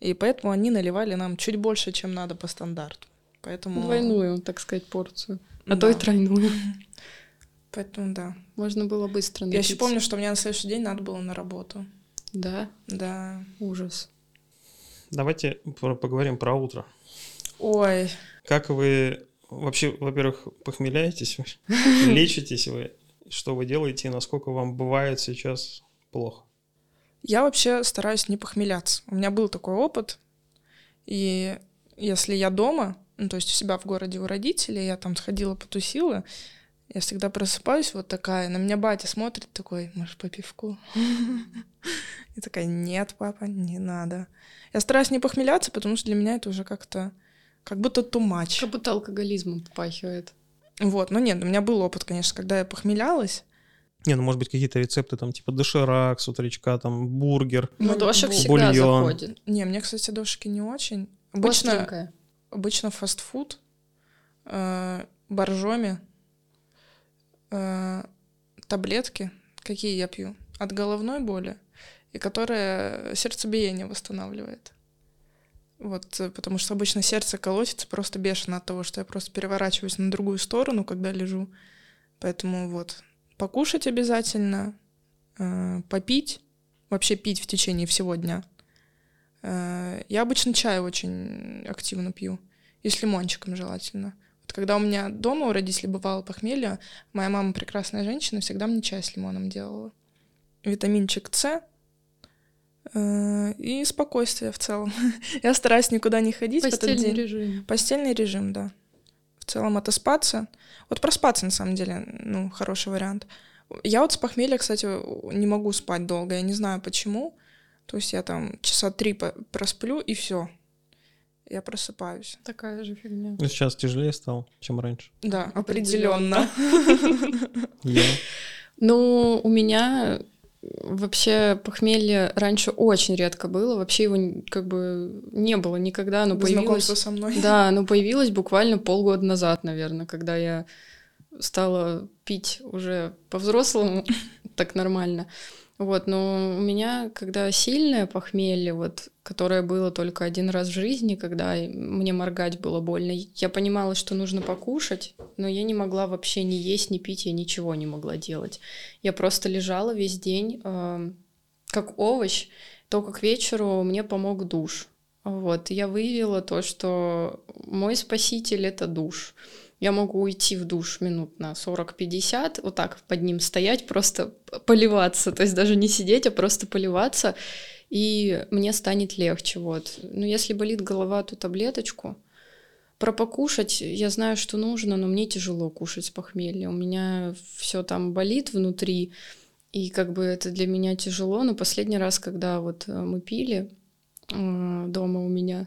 и поэтому они наливали нам чуть больше, чем надо по стандарту. Поэтому... двойную, так сказать, порцию, а то и Да. тройную. Поэтому да. Можно было быстро Я еще напиться. помню, что мне на следующий день надо было на работу. Да, Да. ужас. Давайте поговорим про утро. Ой, Как вы вообще, во-первых, похмеляетесь, вы? лечитесь вы, что вы делаете и насколько вам бывает сейчас плохо? я вообще стараюсь не похмеляться. У меня был такой опыт, и если я дома, ну, то есть у себя в городе у родителей, я там сходила, потусила, я всегда просыпаюсь вот такая, на меня батя смотрит такой, может, по пивку? И такая, нет, папа, не надо. Я стараюсь не похмеляться, потому что для меня это уже как-то, как будто тумач. Как будто алкоголизмом попахивает. Вот, но нет, у меня был опыт, конечно, когда я похмелялась. Не, ну может быть какие-то рецепты там типа доширак с утречка, там бургер. Ну, Ну, дошек бу- всегда бульон. заходит. Не, мне, кстати, дошики не очень. Обычно, Остренькая. Обычно фастфуд, э, боржоми, э, таблетки, какие я пью, от головной боли, и которая сердцебиение восстанавливает. Вот, э, потому что обычно сердце колотится просто бешено от того, что я просто переворачиваюсь на другую сторону, когда лежу. Поэтому вот, покушать обязательно, э, попить, вообще пить в течение всего дня. Э, я обычно чай очень активно пью, и с лимончиком желательно. Вот когда у меня дома у родителей бывало похмелье, моя мама прекрасная женщина, всегда мне чай с лимоном делала. Витаминчик С, э, и спокойствие в целом. Я стараюсь никуда не ходить Постельный в этот день. режим. Постельный режим, да. В целом отоспаться. Вот проспаться, на самом деле, ну, хороший вариант. Я вот с похмелья, кстати, не могу спать долго. Я не знаю почему. То есть я там часа три просплю, и все. Я просыпаюсь. Такая же фигня. Ну, Сейчас тяжелее стало, чем раньше. Да, Определенно. Ну, у меня вообще похмелье раньше очень редко было. Вообще его как бы не было никогда. Оно До появилось... со мной. Да, оно появилось буквально полгода назад, наверное, когда я стала пить уже по-взрослому, так нормально. Вот, но у меня, когда сильное похмелье, вот, которое было только один раз в жизни, когда мне моргать было больно, я понимала, что нужно покушать, но я не могла вообще ни есть, ни пить, я ничего не могла делать. Я просто лежала весь день, эм, как овощ, только к вечеру мне помог душ. Вот, я выявила то, что мой спаситель — это душ. Я могу уйти в душ минут на 40-50, вот так под ним стоять, просто поливаться, то есть даже не сидеть, а просто поливаться, и мне станет легче, вот. Но если болит голова, то таблеточку. Про покушать я знаю, что нужно, но мне тяжело кушать с похмелья. У меня все там болит внутри, и как бы это для меня тяжело. Но последний раз, когда вот э, мы пили э, дома у меня,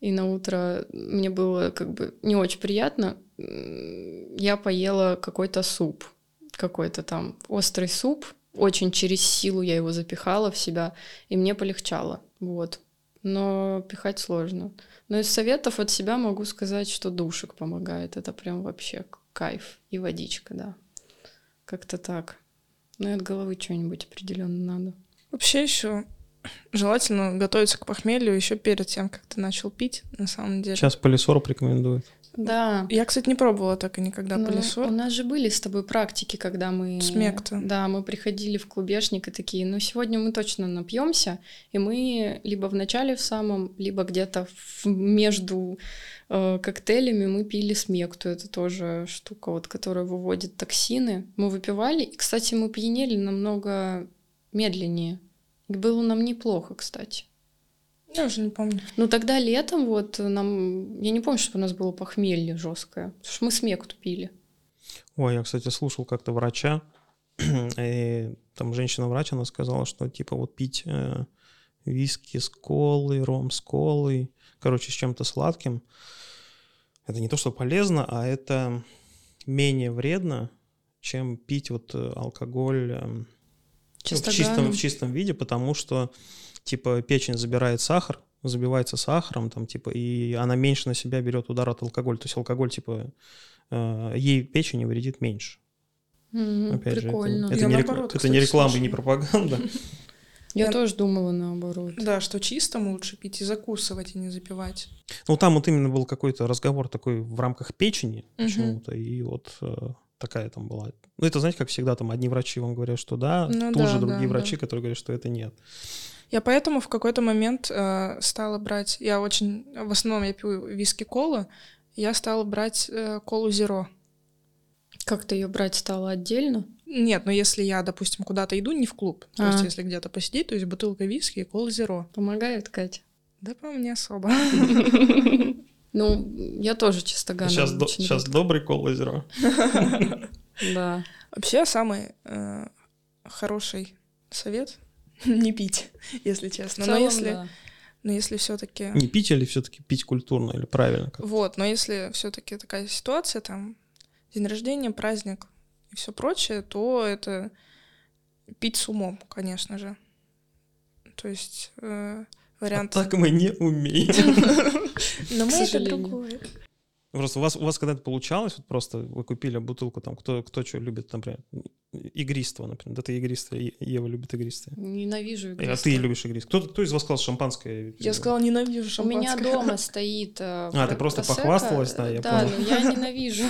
и на утро мне было как бы не очень приятно, я поела какой-то суп, какой-то там острый суп, очень через силу я его запихала в себя, и мне полегчало, вот. Но пихать сложно. Но из советов от себя могу сказать, что душик помогает. Это прям вообще кайф. И водичка, да. Как-то так. Ну и от головы что-нибудь определенно надо. Вообще еще желательно готовиться к похмелью еще перед тем, как ты начал пить, на самом деле. Сейчас полисорб рекомендует. Да. Я, кстати, не пробовала так и никогда Ну, полисор. У нас же были с тобой практики, когда мы... Смек-то. Да, мы приходили в клубешник и такие, ну сегодня мы точно напьемся, и мы либо в начале в самом, либо где-то между э, коктейлями мы пили смекту. Это тоже штука, вот, которая выводит токсины. Мы выпивали, и, кстати, мы пьянели намного медленнее. И было нам неплохо, кстати. Я уже не помню. Ну тогда летом вот нам... Я не помню, что у нас было похмелье жесткое. Потому что мы смекту пили. Ой, я, кстати, слушал как-то врача, и там женщина-врач, она сказала, что типа вот пить э, виски с колой, ром с колой, короче, с чем-то сладким, это не то, что полезно, а это менее вредно, чем пить вот э, алкоголь эм, ну, в, чистом, в чистом виде, потому что типа печень забирает сахар, забивается сахаром, там, типа, и она меньше на себя берет удар от алкоголя. То есть алкоголь, типа, э, ей печени вредит меньше. Мгм, Опять Прикольно. же, это, это, не, рек- наоборот, это не реклама и слушаю. не пропаганда. Я Я- тоже думала наоборот. Да, что чистым лучше пить и закусывать, и не запивать. Ну, там вот именно был какой-то разговор такой в рамках печени Мгм. почему-то, и вот э, такая там была. Ну, это, знаете, как всегда, там одни врачи вам говорят, что да, Ну тут же да, другие да, врачи, да. которые говорят, что это нет. Я поэтому в какой-то момент э, стала брать... Я очень... В основном я пью виски-колу. Я стала брать э, колу зеро. Как ты ее брать стала отдельно? Нет, но если я, допустим, куда-то иду, не в клуб, то есть А. если где-то посидеть, то есть бутылка виски и кола зеро. Помогает, Катя? Да, по мне особо. Ну, я тоже чистоганом сейчас до- сейчас добрый кол озеро. Да. Вообще самый э, хороший совет не пить, если честно. целом, но если, да. но если все-таки Не пить или все-таки пить культурно или правильно? как? вот, но если все-таки такая ситуация, там день рождения, праздник и все прочее, то это пить с умом, конечно же. То есть э, А вариант. так мы не умеем. Но мы это другое. Просто у вас, у вас когда-то получалось, вот просто вы купили бутылку, там, кто, кто что любит, например, игристого, например. Да ты игристое, Е- Ева любит игристое. Ненавижу А игристое. ты любишь игристое. Кто, кто из вас сказал шампанское? Я сказала, ненавижу У шампанское. меня дома стоит... э, А, ты про- просто просекко. похвасталась, да, я Да, понял. но я ненавижу.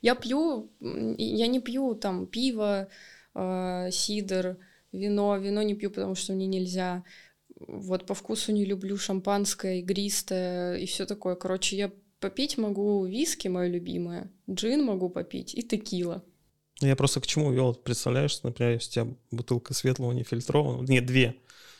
Я пью... Я не пью там пиво, э, сидр, вино. Вино не пью, потому что мне нельзя. вот по вкусу не люблю шампанское, игристое и все такое. Короче, я попить могу виски, мое любимое, джин могу попить и текила. Я просто к чему вел, представляешь, например, если у тебя бутылка светлого нефильтрованного, нет, две,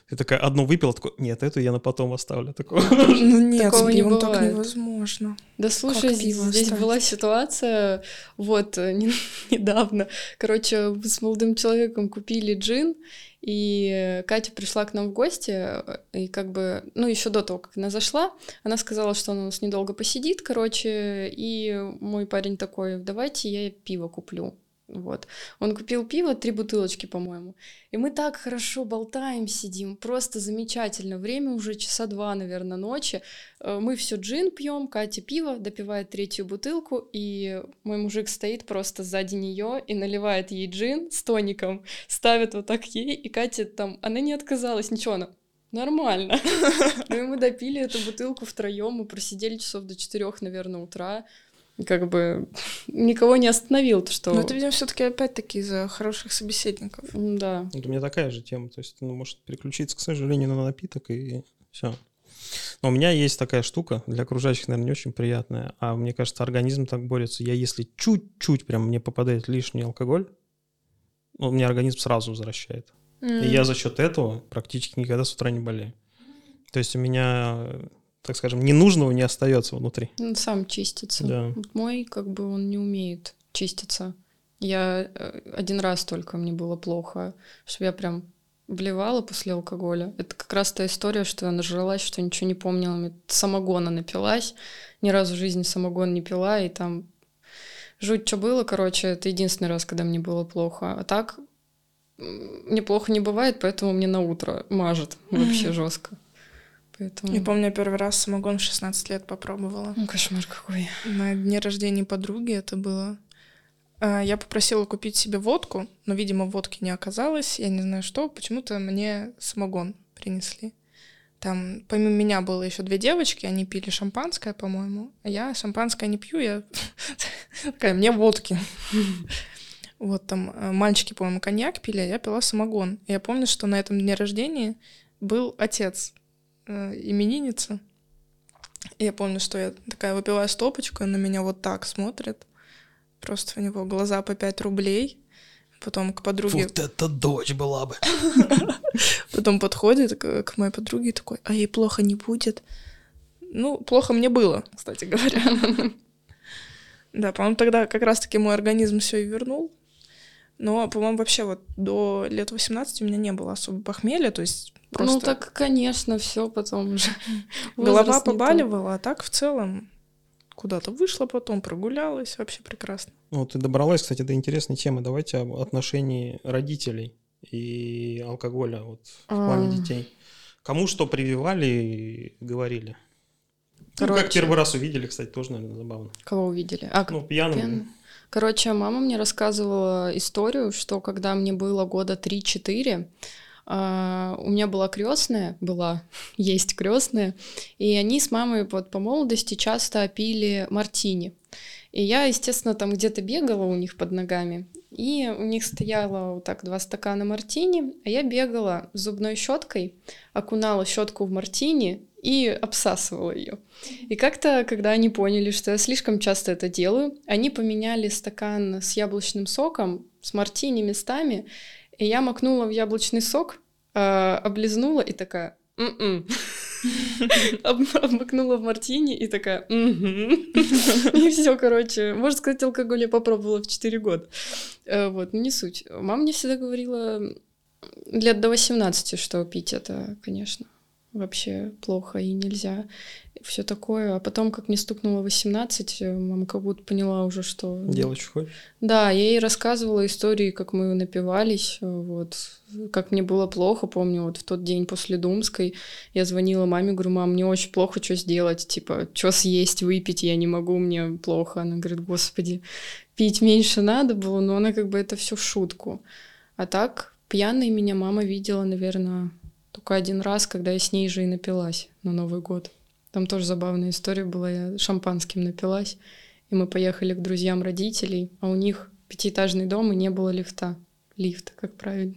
ты такая одну выпила, такой, нет, эту я на потом оставлю. Такого. Ну нет, Такого с не пивом так бывает. невозможно. Да слушай, Как здесь, пиво здесь оставить? была ситуация, вот, э, не- недавно. Короче, мы с молодым человеком купили джин, и э, Катя пришла к нам в гости, э, и как бы, ну, еще до того, как она зашла, она сказала, что она у нас недолго посидит, короче, и мой парень такой, давайте я пиво куплю. Вот. Он купил пиво, три бутылочки, по-моему. И мы так хорошо болтаем, сидим, просто замечательно. Время уже часа два, наверное, ночи. Э, Мы все джин пьем, Катя пиво, допивает третью бутылку, и мой мужик стоит просто сзади нее и наливает ей джин с тоником, ставит вот так ей, и Катя там, она не отказалась, ничего, она нормально. Ну и мы допили эту бутылку втроем, мы просидели часов до четырех, наверное, утра. Как бы никого не остановил, то что... Но это, видимо, все-таки опять-таки из-за хороших собеседников. Да. Вот у меня такая же тема. То есть, ну, может переключиться, к сожалению, на напиток и все. Но у меня есть такая штука, для окружающих, наверное, не очень приятная, а мне кажется, организм так борется. Я если чуть-чуть прям мне попадает лишний алкоголь, ну, у меня организм сразу возвращает. И я за счет этого практически никогда с утра не болею. То есть у меня, так скажем, ненужного не остается внутри. Он сам чистится. Да. Вот Мой, как бы, он не умеет чиститься. Я э, один раз только мне было плохо, что я прям блевала после алкоголя. Это как раз та история, что я нажралась, что ничего не помнила. Мне Самогона напилась. Ни разу в жизни самогон не пила, и там жуть, что было, короче, это единственный раз, когда мне было плохо. А так м, мне плохо не бывает, поэтому мне на утро мажет вообще жестко. Поэтому... Я помню, я первый раз самогон в 16 лет попробовала. Ну, кошмар какой. На дне рождения подруги это было. А, Я попросила купить себе водку, но, видимо, водки не оказалось. Я не знаю что. Почему-то мне самогон принесли. Там помимо меня было еще две девочки, они пили шампанское, по-моему. А я шампанское не пью, я такая, мне водки. Вот там э, мальчики, по-моему, коньяк пили, а я пила самогон. И я помню, что на этом дне рождения был отец э, именинницы. И я помню, что я такая выпиваю стопочку, он на меня вот так смотрит. Просто у него глаза по 5 рублей. Потом к подруге, это дочь была бы. потом подходит к, к моей подруге и такой, а ей плохо не будет. Ну, плохо мне было, кстати говоря. Да, по-моему, тогда как раз-таки мой организм все и вернул. Но, по-моему, вообще вот до лет 18 у меня не было особо похмелья, то есть просто Ну так, конечно, все потом уже. голова побаливала, а так в целом куда-то вышла потом, прогулялась, вообще прекрасно. Ну, ты добралась, кстати, до интересной темы. Давайте об отношении родителей и алкоголя вот, в плане А. детей. Кому что прививали и говорили. Ну, как Короче. первый раз увидели, кстати, тоже, наверное, забавно. Кого увидели? А, Ну, пьяным. пьяным. Короче, мама мне рассказывала историю, что когда мне было года 3-4, а, у меня была крестная, была, есть крестная, и они с мамой вот по молодости часто пили мартини. И я, естественно, там где-то бегала у них под ногами, и у них стояло вот так два стакана мартини, а я бегала зубной щеткой, окунала щетку в мартини и обсасывала ее. И как-то, когда они поняли, что я слишком часто это делаю, они поменяли стакан с яблочным соком, с мартини местами, и я макнула в яблочный сок, а, облизнула и такая... «М-м». Об- Обмакнула в мартини и такая... «Мгм». И все, короче. Можно сказать, алкоголь я попробовала в 4 года. Э, Вот, ну не суть. Мама мне всегда говорила лет до 18, что пить это, конечно, вообще плохо и нельзя. Все такое. А потом, как мне стукнуло 18, э, мама как будто поняла уже, что... Делать что хочешь. да, я ей рассказывала истории, как мы напивались, э, вот, как мне было плохо, помню, вот в тот день после Думской я звонила маме, говорю, мам, мне очень плохо, что сделать, типа, что съесть, выпить, я не могу, мне плохо. Она говорит, господи, пить меньше надо было, но она как бы это все в шутку. А так, пьяной меня мама видела, наверное, только один раз, когда я с ней же и напилась на Новый год. Там тоже забавная история была, я шампанским напилась, и мы поехали к друзьям родителей, а у них пятиэтажный дом, и не было лифта. Лифта, как правильно.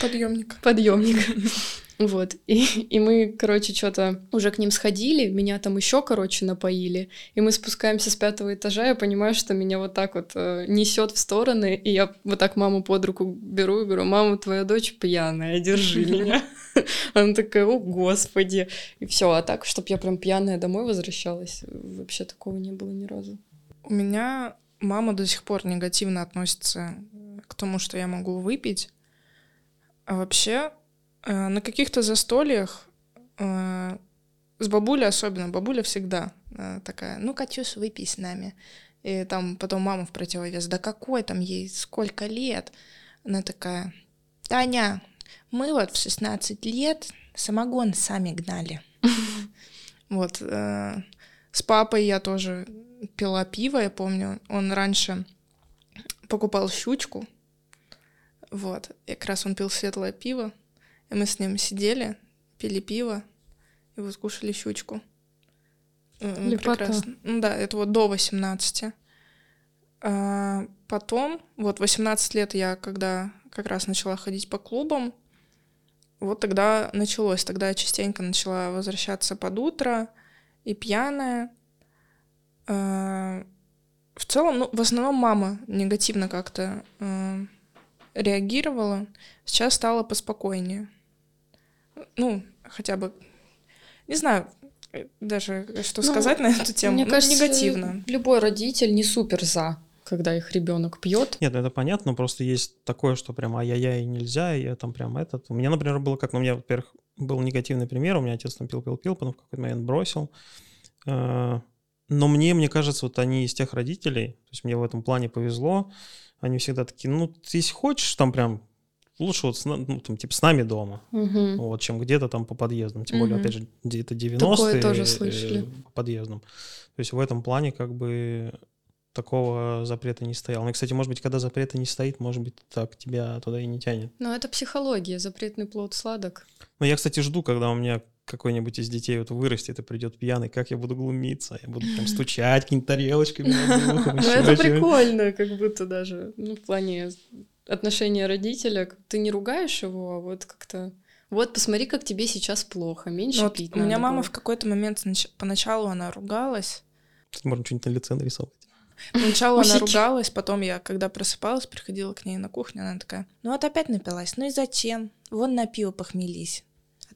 Подъемник. Подъемник. Вот. И, и мы, короче, что-то уже к ним сходили, меня там еще, короче, напоили. И мы спускаемся с пятого этажа, я понимаю, что меня вот так вот э, несет в стороны, и я вот так маму под руку беру и говорю, мама, твоя дочь пьяная, держи меня. Она такая, о, господи. И все, а так, чтобы я прям пьяная домой возвращалась, вообще такого не было ни разу. У меня мама до сих пор негативно относится к тому, что я могу выпить. А вообще, э, на каких-то застольях э, с бабулей особенно, бабуля всегда э, такая, ну, Катюш, выпей с нами. И там потом мама в противовес, да какой там ей, сколько лет? Она такая, Таня, мы вот в 16 лет самогон сами гнали. Вот. С папой я тоже пила пиво, я помню. Он раньше покупал щучку, вот. И как раз он пил светлое пиво, и мы с ним сидели, пили пиво, и вот кушали щучку. Прекрасно. Ну да, это вот до 18. А потом, вот 18 лет я, когда как раз начала ходить по клубам, вот тогда началось. Тогда я частенько начала возвращаться под утро и пьяная. А, в целом, ну, в основном мама негативно как-то а, реагировала, сейчас стало поспокойнее. Ну, хотя бы, не знаю, даже что ну, сказать на эту тему. Мне ну, кажется, негативно. Любой родитель не супер за, когда их ребенок пьет. Нет, ну, это понятно, просто есть такое, что прям ай-яй-яй нельзя, и я там прям этот. У меня, например, было как, ну, у меня, во-первых, был негативный пример, у меня отец там пил-пил-пил, потом в какой-то момент бросил. Э, но мне, мне кажется, вот они из тех родителей, то есть мне в этом плане повезло, они всегда такие, ну, ты если хочешь, там прям лучше вот, с, ну, там, типа, с нами дома, угу. вот, чем где-то там по подъездам. Тем угу. более, опять же, это 90-е. Такое тоже слышали. По подъездам. То есть в этом плане как бы такого запрета не стояло. Ну, и, кстати, может быть, когда запрета не стоит, может быть, так тебя туда и не тянет. Но это психология, запретный плод сладок. Ну, я, кстати, жду, когда у меня какой-нибудь из детей вот вырастет и придет пьяный, как я буду глумиться? Я буду там стучать какими-то тарелочками. Ну, это прикольно, как будто даже, ну, в плане отношения родителя. Ты не ругаешь его, а вот как-то... Вот, посмотри, как тебе сейчас плохо, меньше пить У меня мама в какой-то момент, поначалу она ругалась. Можно что-нибудь на лице нарисовать. Поначалу она ругалась, потом я, когда просыпалась, приходила к ней на кухню, она такая, ну вот опять напилась, ну и зачем? Вон на пиво похмелись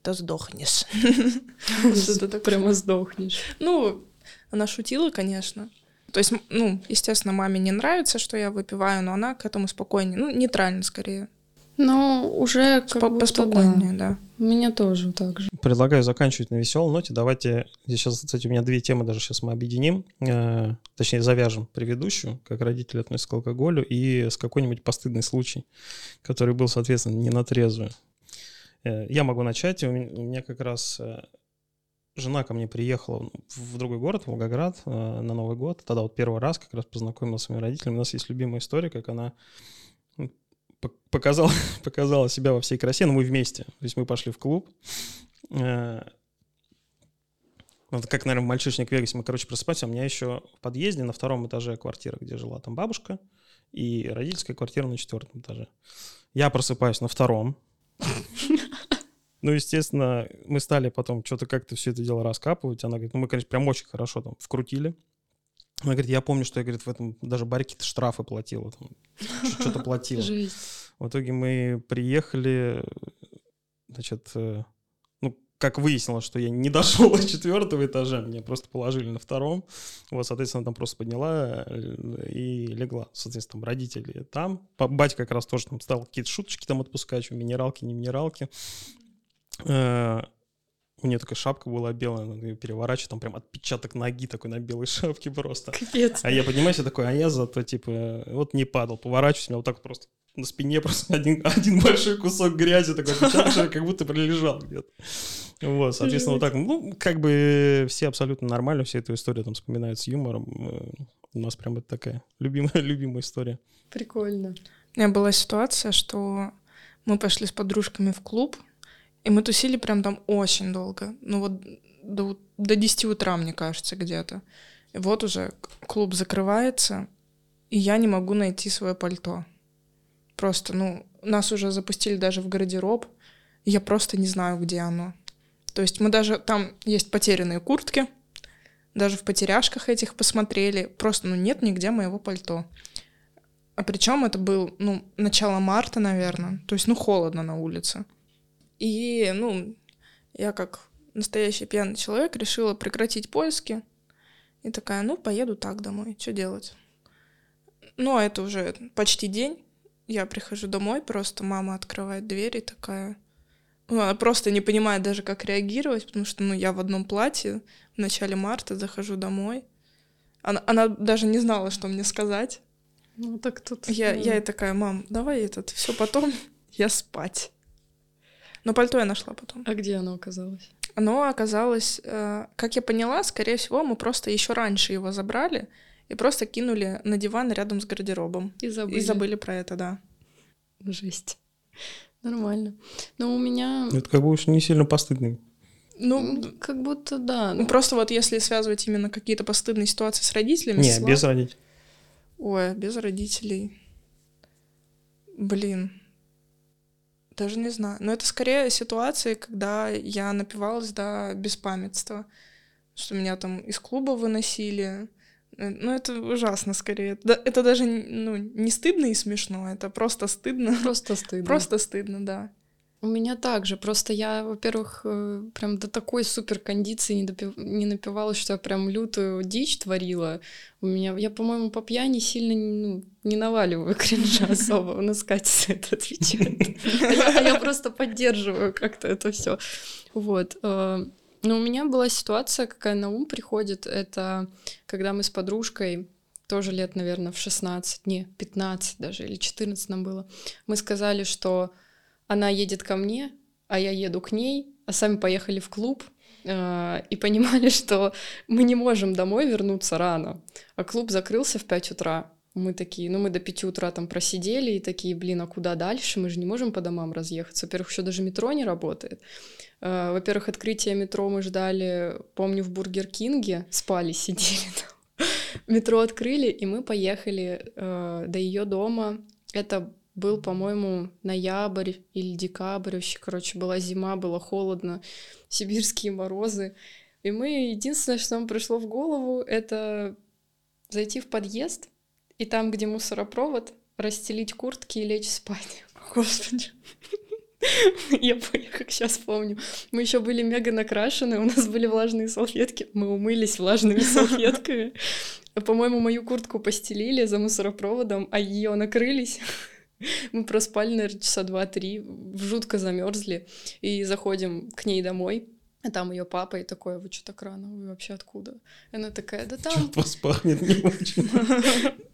то сдохнешь. Прямо сдохнешь. Ну, она шутила, конечно. То есть, ну, естественно, маме не нравится, что я выпиваю, но она к этому спокойнее, ну, нейтрально скорее. Ну, уже как Спо- поспокойнее, да. да. У меня тоже так же. Предлагаю заканчивать на веселой ноте. Давайте, здесь сейчас, кстати, у меня две темы даже сейчас мы объединим, э, точнее, завяжем предыдущую, как родители относятся к алкоголю, и с какой-нибудь постыдный случай, который был, соответственно, не на трезвую. Э, я могу начать. У меня как раз э, жена ко мне приехала в другой город, в Волгоград, э, на Новый год. Тогда вот первый раз как раз познакомилась с своими родителями. У нас есть любимая история, как она показала, показала себя во всей красе, но мы вместе. То есть мы пошли в клуб. Вот как, наверное, мальчишник в Вегасе. Мы, короче, просыпаемся. У меня еще в подъезде на втором этаже квартира, где жила там бабушка, и родительская квартира на четвертом этаже. Я просыпаюсь на втором, ну, естественно, мы стали потом что-то как-то все это дело раскапывать. Она говорит, ну, мы, конечно, прям очень хорошо там вкрутили. Она говорит, я помню, что я, говорит, в этом даже баре какие-то штрафы платила, что-то платила. В итоге мы приехали, значит, э, ну, как выяснилось, что я не дошел до четвертого этажа, меня просто положили на втором. Вот, соответственно, там просто подняла э, и легла. Соответственно, там родители там. Батя как раз тоже там стал какие-то шуточки там отпускать, что минералки, не минералки. У нее такая шапка была белая, она ее переворачивает, там прям отпечаток ноги такой на белой шапке просто. Капец. А я поднимаюсь, я такой, а я зато, типа, вот не падал, поворачиваюсь, у меня вот так просто на спине просто один, один большой кусок грязи такой отпечаток, как будто пролежал где-то. Вот, соответственно, вот так, ну, как бы все абсолютно нормально, все эту историю там вспоминают с юмором. Э, у нас прям это такая любимая, любимая история. Прикольно. У меня была ситуация, что мы пошли с подружками в клуб, и мы тусили прям там очень долго. Ну вот до, до 10 утра, мне кажется, где-то. И вот уже клуб закрывается, и я не могу найти свое пальто. Просто, ну, нас уже запустили даже в гардероб. и Я просто не знаю, где оно. То есть мы даже... Там есть потерянные куртки. Даже в потеряшках этих посмотрели. Просто, ну, нет нигде моего пальто. А причем это был, ну, начало марта, наверное. То есть, ну, холодно на улице. И, ну, я как настоящий пьяный человек решила прекратить поиски. И такая, ну, поеду так домой, что делать? Ну, а это уже почти день. Я прихожу домой, просто мама открывает дверь и такая... Ну, она просто не понимает даже, как реагировать, потому что, ну, я в одном платье в начале марта захожу домой. Она, она даже не знала, что мне сказать. Ну, так тут... Я, я и такая, мам, давай этот, все потом, я спать. Но пальто я нашла потом. А где оно оказалось? Оно оказалось, э, как я поняла, скорее всего, мы просто еще раньше его забрали и просто кинули на диван рядом с гардеробом. И забыли. И забыли про это, да. Жесть. Нормально. Но у меня... Это как бы уж не сильно постыдный. Ну, м, Как будто да. ну, просто вот если связывать именно какие-то постыдные ситуации с родителями... Не, с без родителей. Ой, без родителей. Блин. Даже не знаю. Но это скорее ситуации, когда я напивалась до беспамятства. Что меня там из клуба выносили. Э, Ну, это ужасно скорее. Это даже ну, не стыдно и смешно, это просто стыдно. Просто стыдно. Просто стыдно, да. У меня также. Просто я, во-первых, э, прям до такой супер кондиции не, допив- не напивалась, что я прям лютую дичь творила. У меня, я, по-моему, по пьяни сильно ну, не наваливаю кринжа особо. У нас Катя за это отвечает. Я- я просто поддерживаю как-то это все. Вот. э, Но у меня была ситуация, какая на ум приходит. Это когда мы с подружкой тоже лет, наверное, в 16, не, 15 даже, или 14 нам было, мы сказали, что она едет ко мне, а я еду к ней, а сами поехали в клуб э, и понимали, что мы не можем домой вернуться рано, а клуб закрылся в 5 утра. Мы такие, ну мы до 5 утра там просидели и такие, блин, а куда дальше? Мы же не можем по домам разъехаться. Во-первых, еще даже метро не работает. Э, Во-первых, открытие метро мы ждали, помню, в Бургер Кинге, спали, сидели там. Метро открыли, и мы поехали э, до ее дома. Это был, по-моему, ноябрь или декабрь вообще, короче, была зима, было холодно, сибирские морозы. И мы, единственное, что нам пришло в голову, это зайти в подъезд и там, где мусоропровод, расстелить куртки и лечь спать. Господи. Я, как сейчас помню. Мы еще были мега накрашены, у нас были влажные салфетки. Мы умылись влажными салфетками. По-моему, мою куртку постелили за мусоропроводом, а ее накрылись. Мы проспали, наверное, часа два-три, жутко замерзли. И заходим к ней домой. А там ее папа и такой, вы что так рано? Вы вообще откуда? Она такая, да там... Что-то вас пахнет не очень.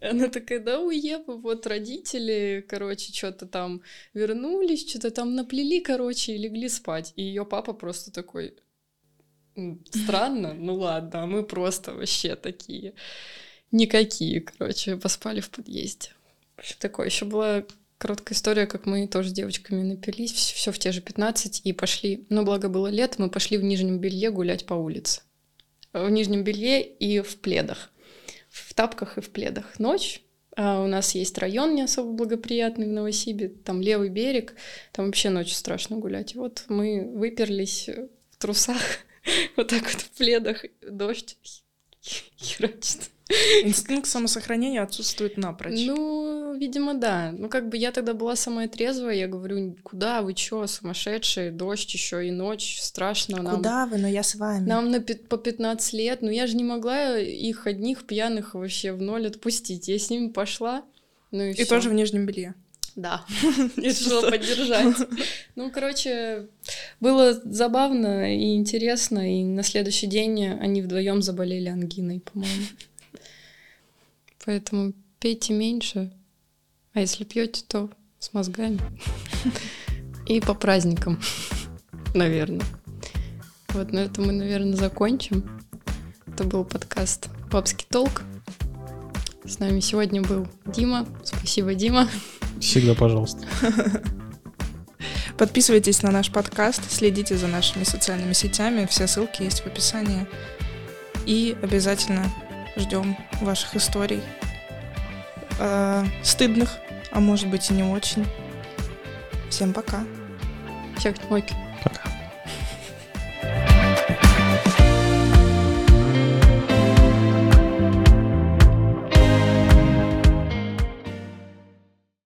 Она такая, да уеба, вот родители, короче, что-то там вернулись, что-то там наплели, короче, и легли спать. И ее папа просто такой, «М, странно, ну ладно, а мы просто вообще такие никакие, короче, поспали в подъезде. Вообще такое. Еще была короткая история, как мы тоже с девочками напились, все в те же 15, и пошли, ну, благо было лето, мы пошли в нижнем белье гулять по улице. В нижнем белье и в пледах. В тапках и в пледах. Ночь. А у нас есть район не особо благоприятный в Новосибе, там левый берег, там вообще ночью страшно гулять. И вот мы выперлись в трусах, вот так вот в пледах, дождь херачит. Инстинкт самосохранения отсутствует напрочь. Ну, видимо, да. Ну, как бы я тогда была самая трезвая, я говорю, куда вы чё, сумасшедшие, дождь еще и ночь, страшно нам. Куда вы, но я с вами. Нам на по 15 лет, ну я же не могла их одних пьяных вообще в ноль отпустить. Я с ними пошла, ну и, И всё. тоже в нижнем белье. Да, решила поддержать. Ну, короче, было забавно и интересно, и на следующий день они вдвоем заболели ангиной, по-моему. Поэтому пейте меньше, а если пьете, то с мозгами. И по праздникам, наверное. Вот на этом мы, наверное, закончим. Это был подкаст «Бабский толк». С нами сегодня был Дима. Спасибо, Дима. Всегда пожалуйста. Подписывайтесь на наш подкаст, следите за нашими социальными сетями, все ссылки есть в описании. И обязательно ждем ваших историй. Э, стыдных, а может быть и не очень. Всем пока. Всех мойки. Пока.